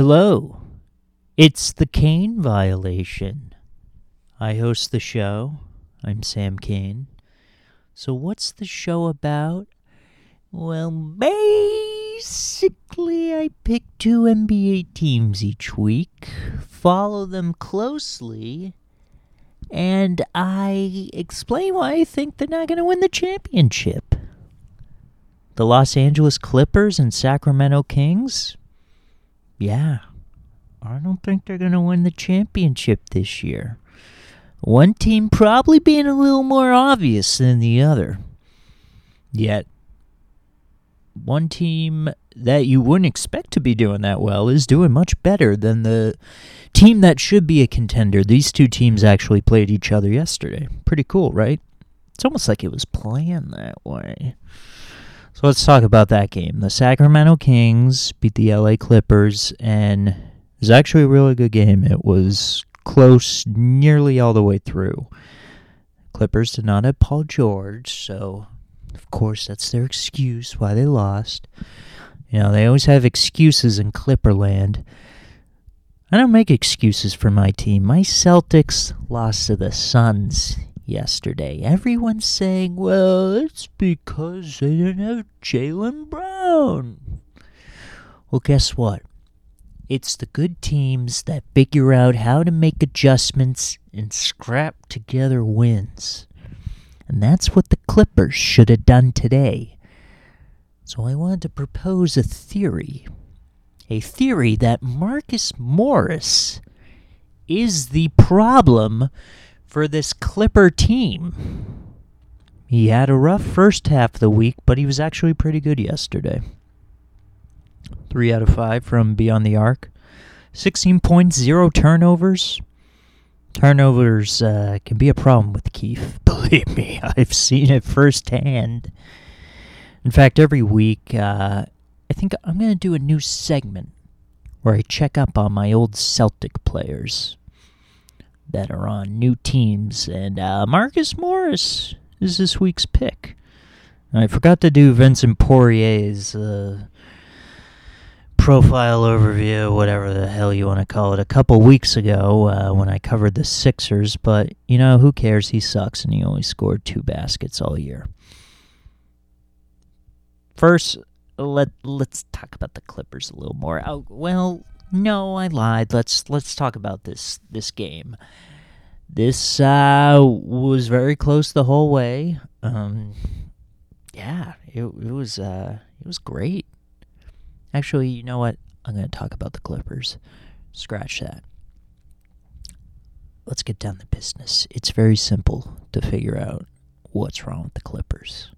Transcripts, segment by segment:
Hello. It's the Kane violation. I host the show. I'm Sam Kane. So, what's the show about? Well, basically, I pick two NBA teams each week, follow them closely, and I explain why I think they're not going to win the championship. The Los Angeles Clippers and Sacramento Kings? Yeah, I don't think they're going to win the championship this year. One team probably being a little more obvious than the other. Yet, one team that you wouldn't expect to be doing that well is doing much better than the team that should be a contender. These two teams actually played each other yesterday. Pretty cool, right? It's almost like it was planned that way. So let's talk about that game. The Sacramento Kings beat the LA Clippers, and it was actually a really good game. It was close nearly all the way through. Clippers did not have Paul George, so of course that's their excuse why they lost. You know, they always have excuses in Clipperland. I don't make excuses for my team. My Celtics lost to the Suns yesterday. Everyone's saying, well, it's because they didn't have Jaylen Brown. Well, guess what? It's the good teams that figure out how to make adjustments and scrap together wins. And that's what the Clippers should have done today. So I wanted to propose a theory. A theory that Marcus Morris is the problem for this Clipper team. He had a rough first half of the week, but he was actually pretty good yesterday. Three out of five from beyond the arc. 16 points, zero turnovers. Turnovers uh, can be a problem with Keith. Believe me, I've seen it firsthand. In fact, every week, uh, I think I'm going to do a new segment where I check up on my old Celtic players that are on new teams. And uh, Marcus Morris is this week's pick. I forgot to do Vincent Poirier's uh, profile overview, whatever the hell you want to call it, a couple weeks ago uh, when I covered the Sixers. But, you know, who cares? He sucks and he only scored two baskets all year. First, let let's talk about the Clippers a little more. Oh, well, no, I lied. Let's let's talk about this this game. This uh, was very close the whole way. Um, yeah, it it was uh, it was great. Actually, you know what? I'm going to talk about the Clippers. Scratch that. Let's get down to business. It's very simple to figure out what's wrong with the Clippers.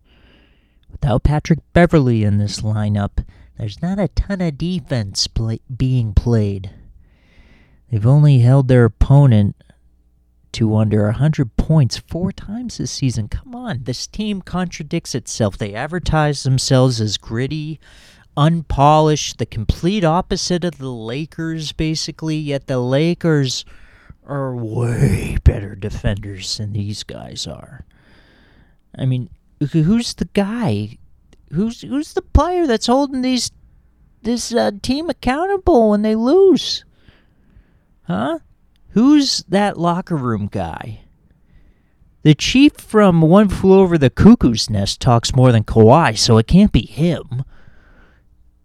Without Patrick Beverley in this lineup, there's not a ton of defense play- being played. They've only held their opponent to under 100 points four times this season. Come on, this team contradicts itself. They advertise themselves as gritty, unpolished, the complete opposite of the Lakers, basically, yet the Lakers are way better defenders than these guys are. I mean, who's the guy? Who's who's the player that's holding these this uh, team accountable when they lose? Huh? Who's that locker room guy? The chief from One Flew Over the Cuckoo's Nest talks more than Kawhi, so it can't be him.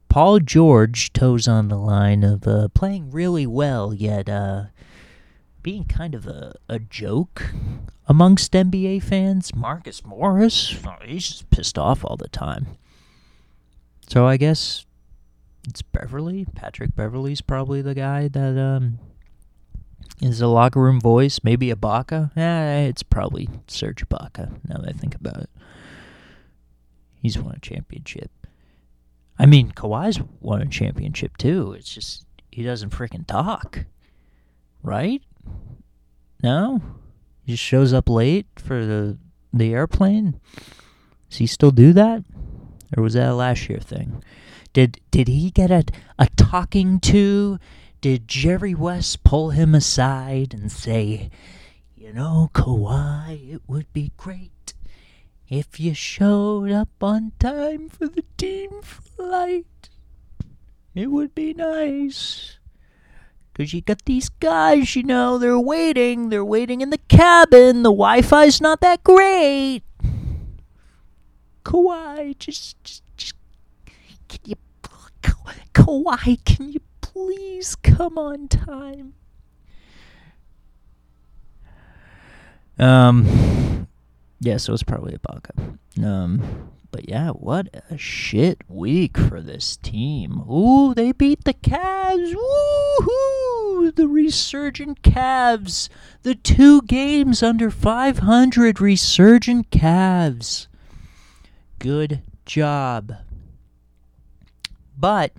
Paul George toes on the line of uh, playing really well, yet uh, being kind of a, a joke amongst NBA fans. Marcus Morris, oh, he's just pissed off all the time. So I guess it's Beverley. Patrick Beverley's probably the guy that um, is a locker room voice. Maybe Ibaka. Eh, it's probably Serge Ibaka. Now that I think about it, he's won a championship. I mean, Kawhi's won a championship too. It's just he doesn't freaking talk, right? No, he just shows up late for the the airplane. Does he still do that, or was that a last year thing? Did did he get a a talking to? Did Jerry West pull him aside and say, "You know, Kawhi, it would be great if you showed up on time for the team flight. It would be nice." Because you got these guys, you know, they're waiting. They're waiting in the cabin. The Wi Fi's not that great. Kawhi, just, just, just, can you, Ka- Kawhi, can you please come on time? Um, yeah, so it's probably a Ibaka. Um, but yeah, what a shit week for this team. Ooh, they beat the Cavs. Woohoo! The resurgent Cavs. The two games under 500 resurgent Cavs. Good job. But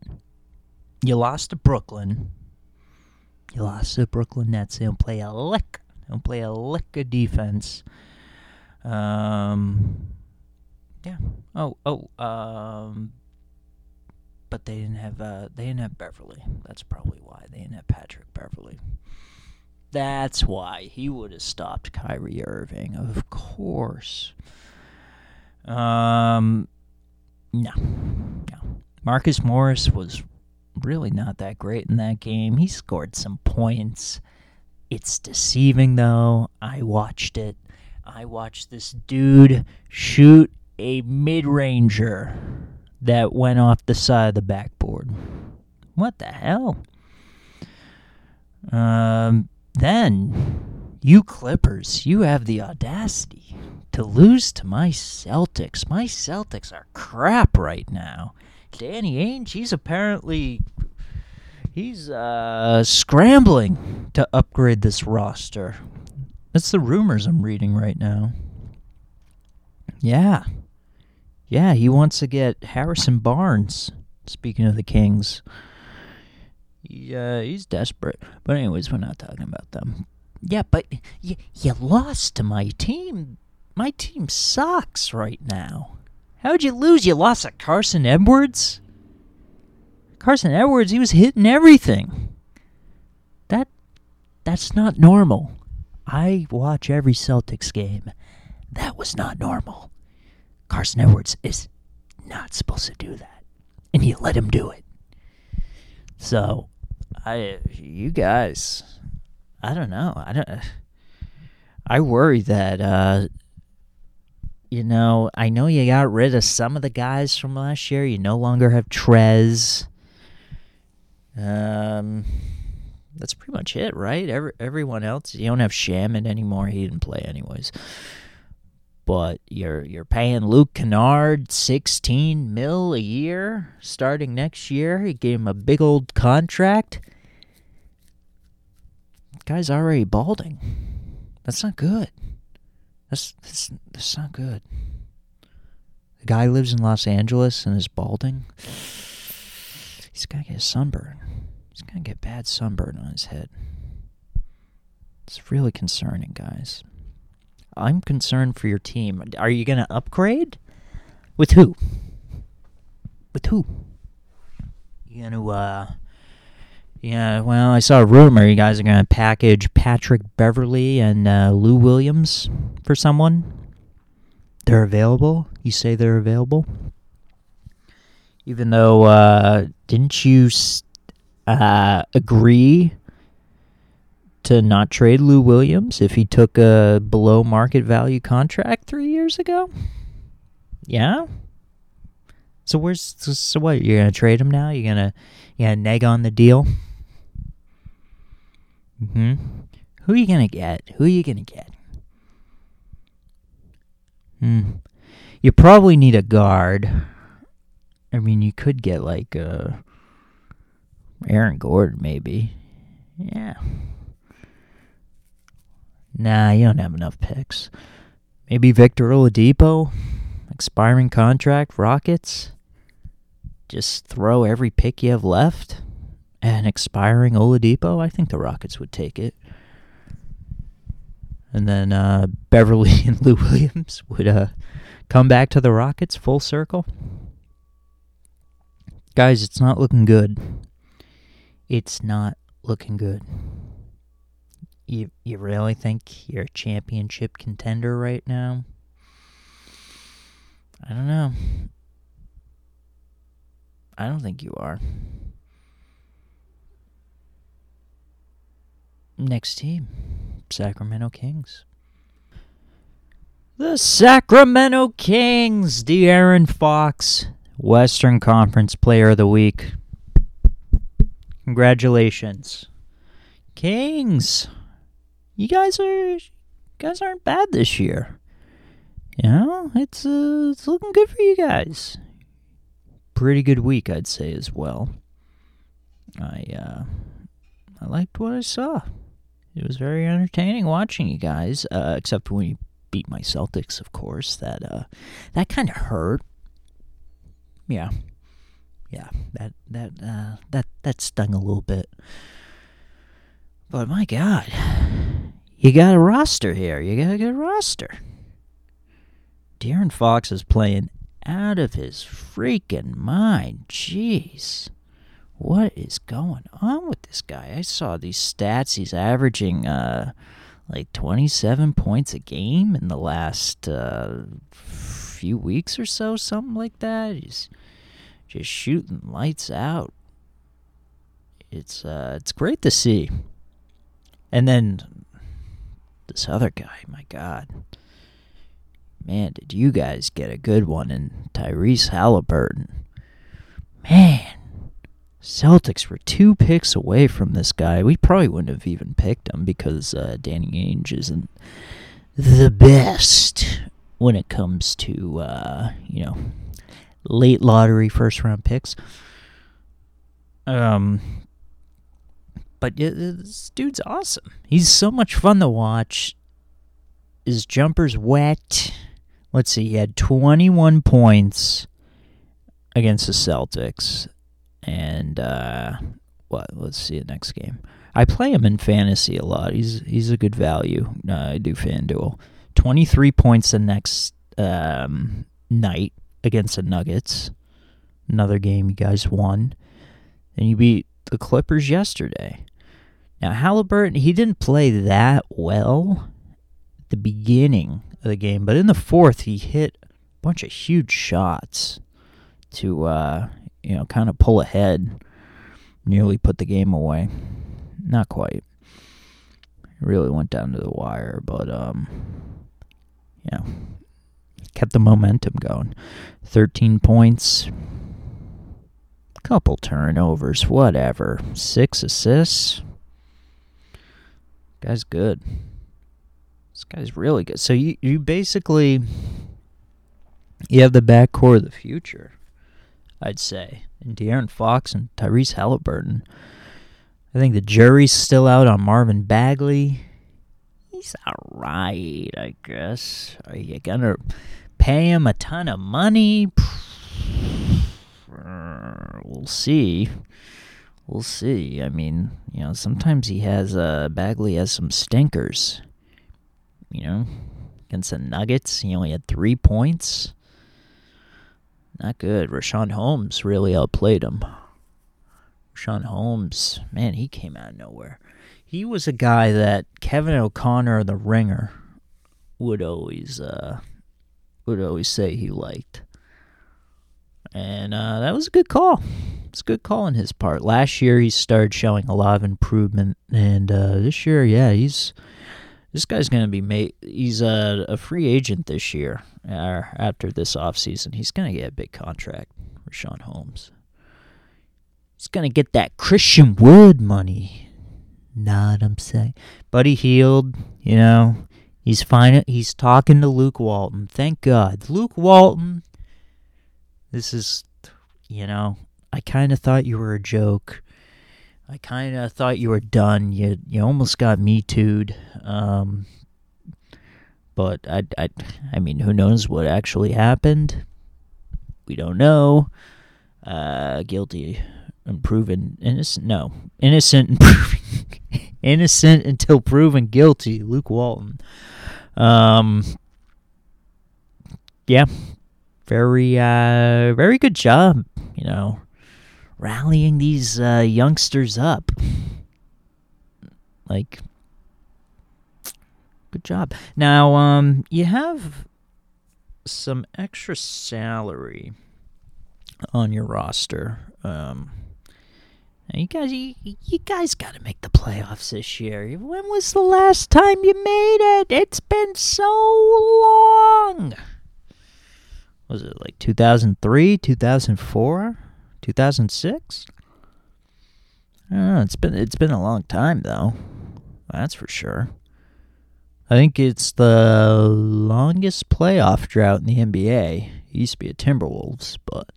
you lost to Brooklyn. You lost to Brooklyn Nets. They don't play a lick. They don't play a lick of defense. Um, yeah. Oh, oh. Um, but they didn't have. Uh, they didn't have Beverley. That's probably why they didn't have Patrick Beverley. That's why he would have stopped Kyrie Irving, of course. Um, no, no. Marcus Morris was really not that great in that game. He scored some points. It's deceiving though. I watched it. I watched this dude shoot a mid ranger that went off the side of the backboard. What the hell? Um, then, you Clippers, you have the audacity to lose to my Celtics. My Celtics are crap right now. Danny Ainge, he's apparently he's uh, scrambling to upgrade this roster. That's the rumors I'm reading right now. Yeah. Yeah, he wants to get Harrison Barnes. Speaking of the Kings. Yeah, he's desperate. But anyways, we're not talking about them. Yeah, but you, you lost to my team. My team sucks right now. How'd you lose? You lost to Carson Edwards? Carson Edwards, he was hitting everything. That that's not normal. I watch every Celtics game. That was not normal. Carson Edwards is not supposed to do that. And you let him do it. So, I you guys I don't know. I don't I worry that uh you know, I know you got rid of some of the guys from last year. You no longer have Trez. Um, that's pretty much it, right? Every, everyone else, you don't have Shaman anymore. He didn't play anyways. But you're you're paying Luke Kennard sixteen mil a year starting next year. You gave him a big old contract. Guy's already balding. That's not good. That's that's that's not good. The guy lives in Los Angeles and is balding. He's gonna get a sunburn. He's gonna get bad sunburn on his head. It's really concerning, guys. I'm concerned for your team. Are you gonna upgrade? With who? With who? You gonna uh yeah, well, I saw a rumor you guys are going to package Patrick Beverley and uh, Lou Williams for someone. They're available? You say they're available? Even though, uh, didn't you uh, agree to not trade Lou Williams if he took a below market value contract three years ago? Yeah? So where's so what? You're gonna trade him now? You're gonna you gonna neg on the deal? Hmm. Who are you gonna get? Who are you gonna get? Hmm. You probably need a guard. I mean, you could get like uh, Aaron Gordon, maybe. Yeah. Nah, you don't have enough picks. Maybe Victor Oladipo, expiring contract, Rockets. Just throw every pick you have left and expiring Oladipo, I think the Rockets would take it. And then uh, Beverley and Lou Williams would uh, come back to the Rockets full circle. Guys, it's not looking good. It's not looking good. You you really think you're a championship contender right now? I don't know. I don't think you are. Next team, Sacramento Kings. The Sacramento Kings, De'Aaron Fox, Western Conference Player of the Week. Congratulations. Kings. You guys are you guys aren't bad this year. You know, it's uh, it's looking good for you guys. Pretty good week, I'd say as well. I uh I liked what I saw. It was very entertaining watching you guys, uh, except when you beat my Celtics, of course. That uh, that kind of hurt. Yeah, yeah, that that uh, that that stung a little bit. But my God, you got a roster here. You got a good roster. De'Aaron Fox is playing out of his freaking mind. Jeez. What is going on with this guy? I saw these stats. He's averaging uh, like 27 points a game in the last uh, few weeks or so, something like that. He's just shooting lights out. It's uh, it's great to see. And then this other guy, my God. Man, did you guys get a good one in Tyrese Halliburton? Man, Celtics were two picks away from this guy. We probably wouldn't have even picked him because uh, Danny Ainge isn't the best when it comes to uh, you know late lottery first round picks. Um, but this dude's awesome. He's so much fun to watch. His jumper's wet. Let's see, he had 21 points against the Celtics and uh, what? Let's see the next game. I play him in fantasy a lot. He's he's a good value. Uh, I do FanDuel. Twenty three points the next um, night against the Nuggets. Another game you guys won, and you beat the Clippers yesterday. Now Halliburton, he didn't play that well at the beginning of the game, but in the fourth he hit a bunch of huge shots to uh, you know, kind of pull ahead, nearly put the game away. Not quite. It really went down to the wire, but um, yeah, kept the momentum going. Thirteen points, couple turnovers, whatever. Six assists. Guy's good. This guy's really good. So you you basically you have the backcourt of the future. I'd say. And De'Aaron Fox and Tyrese Halliburton. I think the jury's still out on Marvin Bagley. He's alright, I guess. Are you gonna pay him a ton of money? We'll see. We'll see. I mean, you know, sometimes he has uh Bagley has some stinkers. You know, against the Nuggets, he only had three points. Not good. Richaun Holmes really outplayed him. Richaun Holmes, man, he came out of nowhere. He was a guy that Kevin O'Connor, the ringer, would always uh, would always say he liked. And uh, that was a good call. It's a good call on his part. Last year he started showing a lot of improvement, and uh, this year, yeah, he's this guy's going to be made. He's a, a free agent this year. Uh, after this offseason, he's going to get a big contract. Richaun Holmes. He's going to get that Christian Wood money. What I'm saying? Buddy Hield, you know, he's fine. He's talking to Luke Walton. Thank God. Luke Walton, this is, you know, I kind of thought you were a joke. I kind of thought you were done. You you almost got me tooed. Um, but I, I, I mean, who knows what actually happened? We don't know. Uh, guilty and proven innocent. No, innocent and proven innocent until proven guilty. Luke Walton. Um, yeah, very, uh, very good job. You know, rallying these uh, youngsters up. Like, good job. Now, um, you have some extra salary on your roster. Um, You guys, you, you guys got to make the playoffs this year. When was the last time you made it? It's been so long. Was it like 2003, 2004, 2006? I don't know. It's been it's been a long time though. That's for sure. I think it's the longest playoff drought in the NBA. It used to be a Timberwolves, but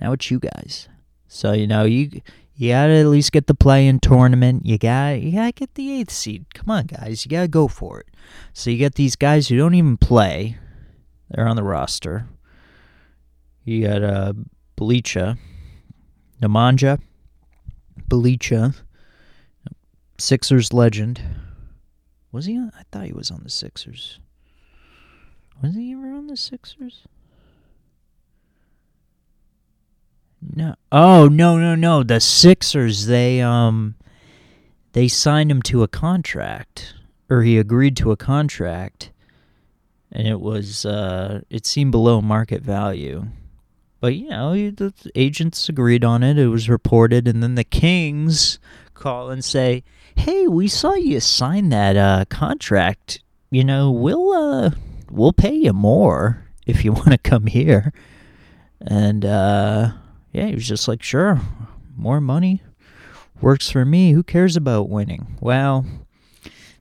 now it's you guys. So you know you you gotta at least get the play-in tournament. You got you gotta get the eighth seed. Come on, guys, you gotta go for it. So you get these guys who don't even play. They're on the roster. You got uh, Bjelica, Nemanja, Bjelica, Sixers legend. Was he? On? I thought he was on the Sixers. Was he ever on the Sixers? No. Oh no no no! The Sixers they um they signed him to a contract, or he agreed to a contract, and it was uh it seemed below market value. But you know, the agents agreed on it. It was reported, and then the Kings call and say, "Hey, we saw you sign that uh, contract. You know, we'll uh, we'll pay you more if you want to come here." And uh, yeah, he was just like, "Sure, more money works for me. Who cares about winning?" Well,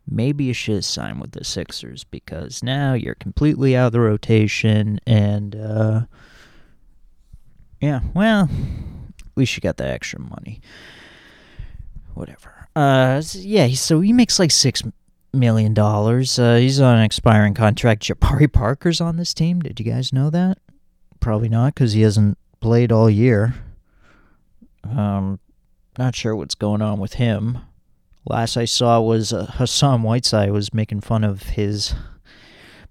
maybe you should sign with the Sixers because now you're completely out of the rotation and. Yeah, well, at least you got the extra money. Whatever. Uh, yeah, so he makes like six million dollars. Uh, he's on an expiring contract. Jabari Parker's on this team. Did you guys know that? Probably not, because he hasn't played all year. Um, not sure what's going on with him. Last I saw was uh, Hassan Whiteside was making fun of his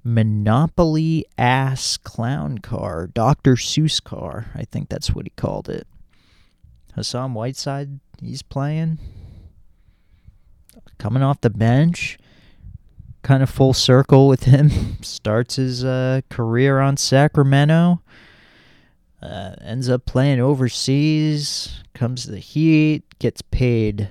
Monopoly ass clown car, Dr. Seuss car. I think that's what he called it. Hassan Whiteside, he's playing. Coming off the bench. Kind of full circle with him. Starts his uh, career on Sacramento. Uh, ends up playing overseas. Comes to the Heat. Gets paid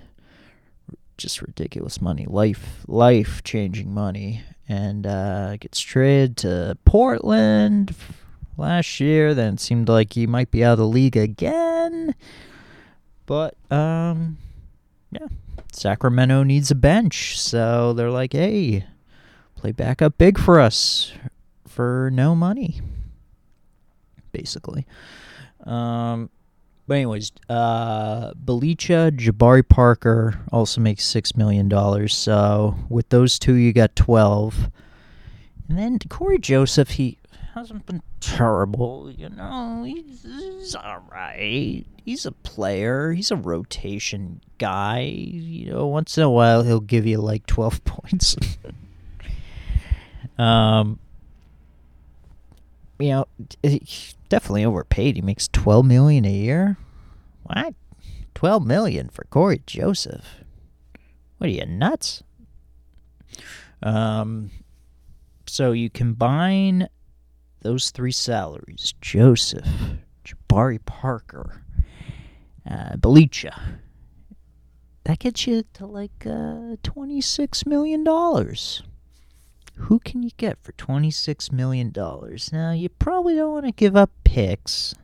just ridiculous money. Life, life changing money and uh, gets traded to Portland last year. Then it seemed like he might be out of the league again. But um, yeah, Sacramento needs a bench, so they're like, "Hey, play backup big for us for no money." Basically, um, but anyways, uh, Bjelica, Jabari Parker also makes six million dollars. So with those two, you got twelve. And then Cory Joseph, he hasn't been terrible. You know, he's, he's all right. He's a player. He's a rotation guy. You know, once in a while he'll give you like twelve points. um, you know, definitely overpaid. He makes twelve million a year. What? Twelve million for Cory Joseph? What are you nuts? Um. So you combine those three salaries: Joseph, Jabari Parker, uh. That gets you to like uh, twenty-six million dollars who can you get for $26 million? Now, you probably don't want to give up picks.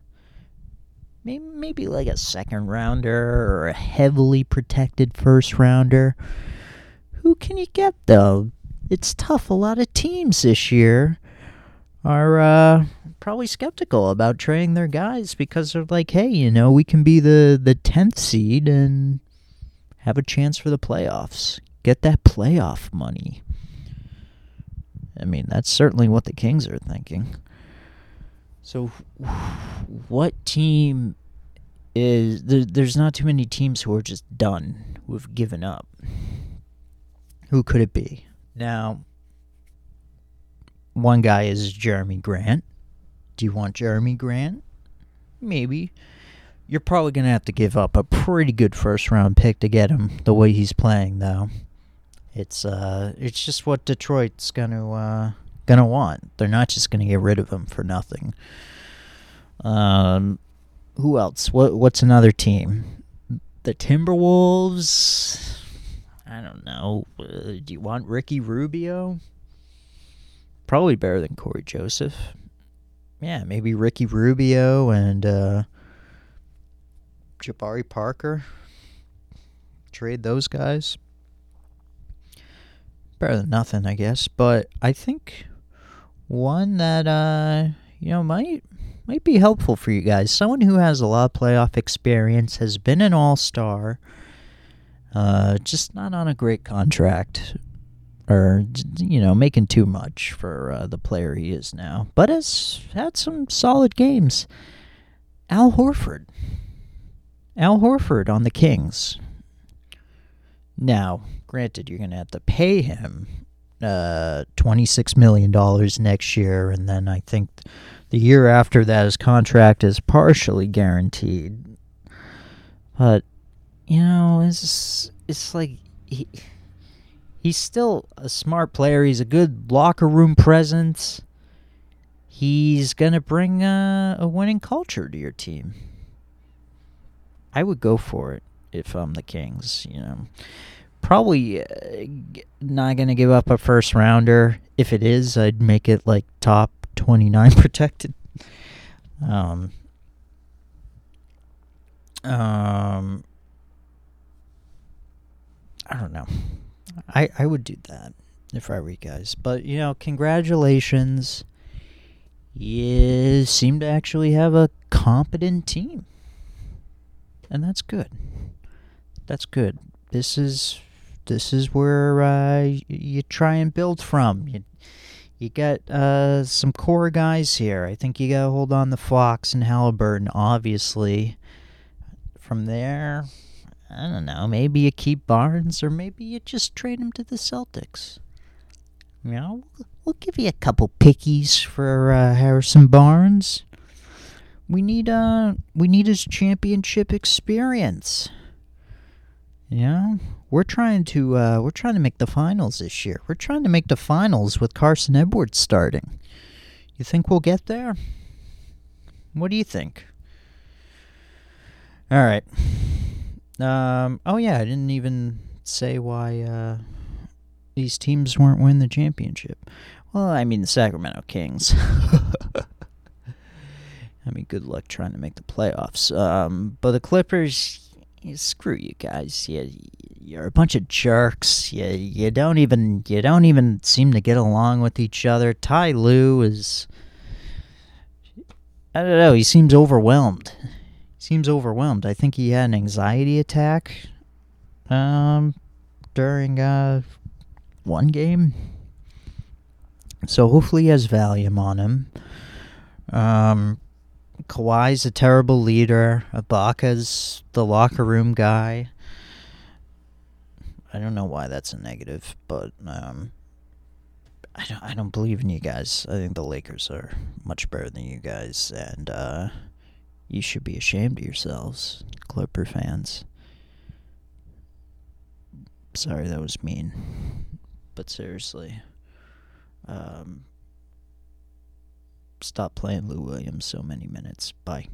Maybe, maybe like a second rounder or a heavily protected first rounder. Who can you get, though? It's tough. A lot of teams this year are uh, probably skeptical about trading their guys because they're like, hey, you know, we can be the, the 10th seed and have a chance for the playoffs. Get that playoff money. I mean, that's certainly what the Kings are thinking. So, what team is there, there's not too many teams who are just done, who've given up. Who could it be? Now, one guy is Jerami Grant. Do you want Jerami Grant? Maybe. You're probably going to have to give up a pretty good first round pick to get him the way he's playing, though. It's uh, it's just what Detroit's gonna uh, gonna want. They're not just gonna get rid of him for nothing. Um, who else? What what's another team? the Timberwolves. I don't know. Uh, do you want Ricky Rubio? Probably better than Cory Joseph. Yeah, maybe Ricky Rubio and uh, Jabari Parker. Trade those guys. Better than nothing, I guess. But I think one that uh, you know might might be helpful for you guys. Someone who has a lot of playoff experience, has been an all star, uh, just not on a great contract, or, you know, making too much for uh, the player he is now, but has had some solid games. Al Horford. Al Horford on the Kings. Now, granted, you're going to have to pay him uh, $26 million next year, and then I think the year after that, his contract is partially guaranteed. But you know, it's it's like he he's still a smart player. He's a good locker room presence. He's gonna bring a, a winning culture to your team. I would go for it if I'm the Kings. You know, probably uh, not gonna give up a first rounder. If it is, I'd make it like top 29 protected. Um, um, I don't know. I, I would do that if I were you guys. But, you know, congratulations. You seem to actually have a competent team. And that's good. That's good. This is this is where uh, you try and build from. You you got uh, some core guys here. I think you got to hold on the Fox and Halliburton, obviously. From there, I don't know. Maybe you keep Barnes, or maybe you just trade him to the Celtics. You know, we'll give you a couple pickies for uh, Harrison Barnes. We need uh, we need his championship experience. Know, we're trying to uh, we're trying to make the finals this year. We're trying to make the finals with Carson Edwards starting. You think we'll get there? What do you think? All right. Um, oh yeah, I didn't even say why uh, these teams weren't winning the championship. Well, I mean the Sacramento Kings. I mean, good luck trying to make the playoffs. Um, but the Clippers, screw you guys. You, you're a bunch of jerks. You, you don't even you don't even seem to get along with each other. Ty Lue is I don't know, he seems overwhelmed. He seems overwhelmed. I think he had an anxiety attack um during uh one game. So hopefully he has Valium on him. Um Kawhi's a terrible leader. Ibaka's the locker room guy. I don't know why that's a negative, but um, I don't. I don't believe in you guys. I think the Lakers are much better than you guys, and uh, you should be ashamed of yourselves, Clipper fans. Sorry, that was mean, but seriously, um, stop playing Lou Williams so many minutes. Bye.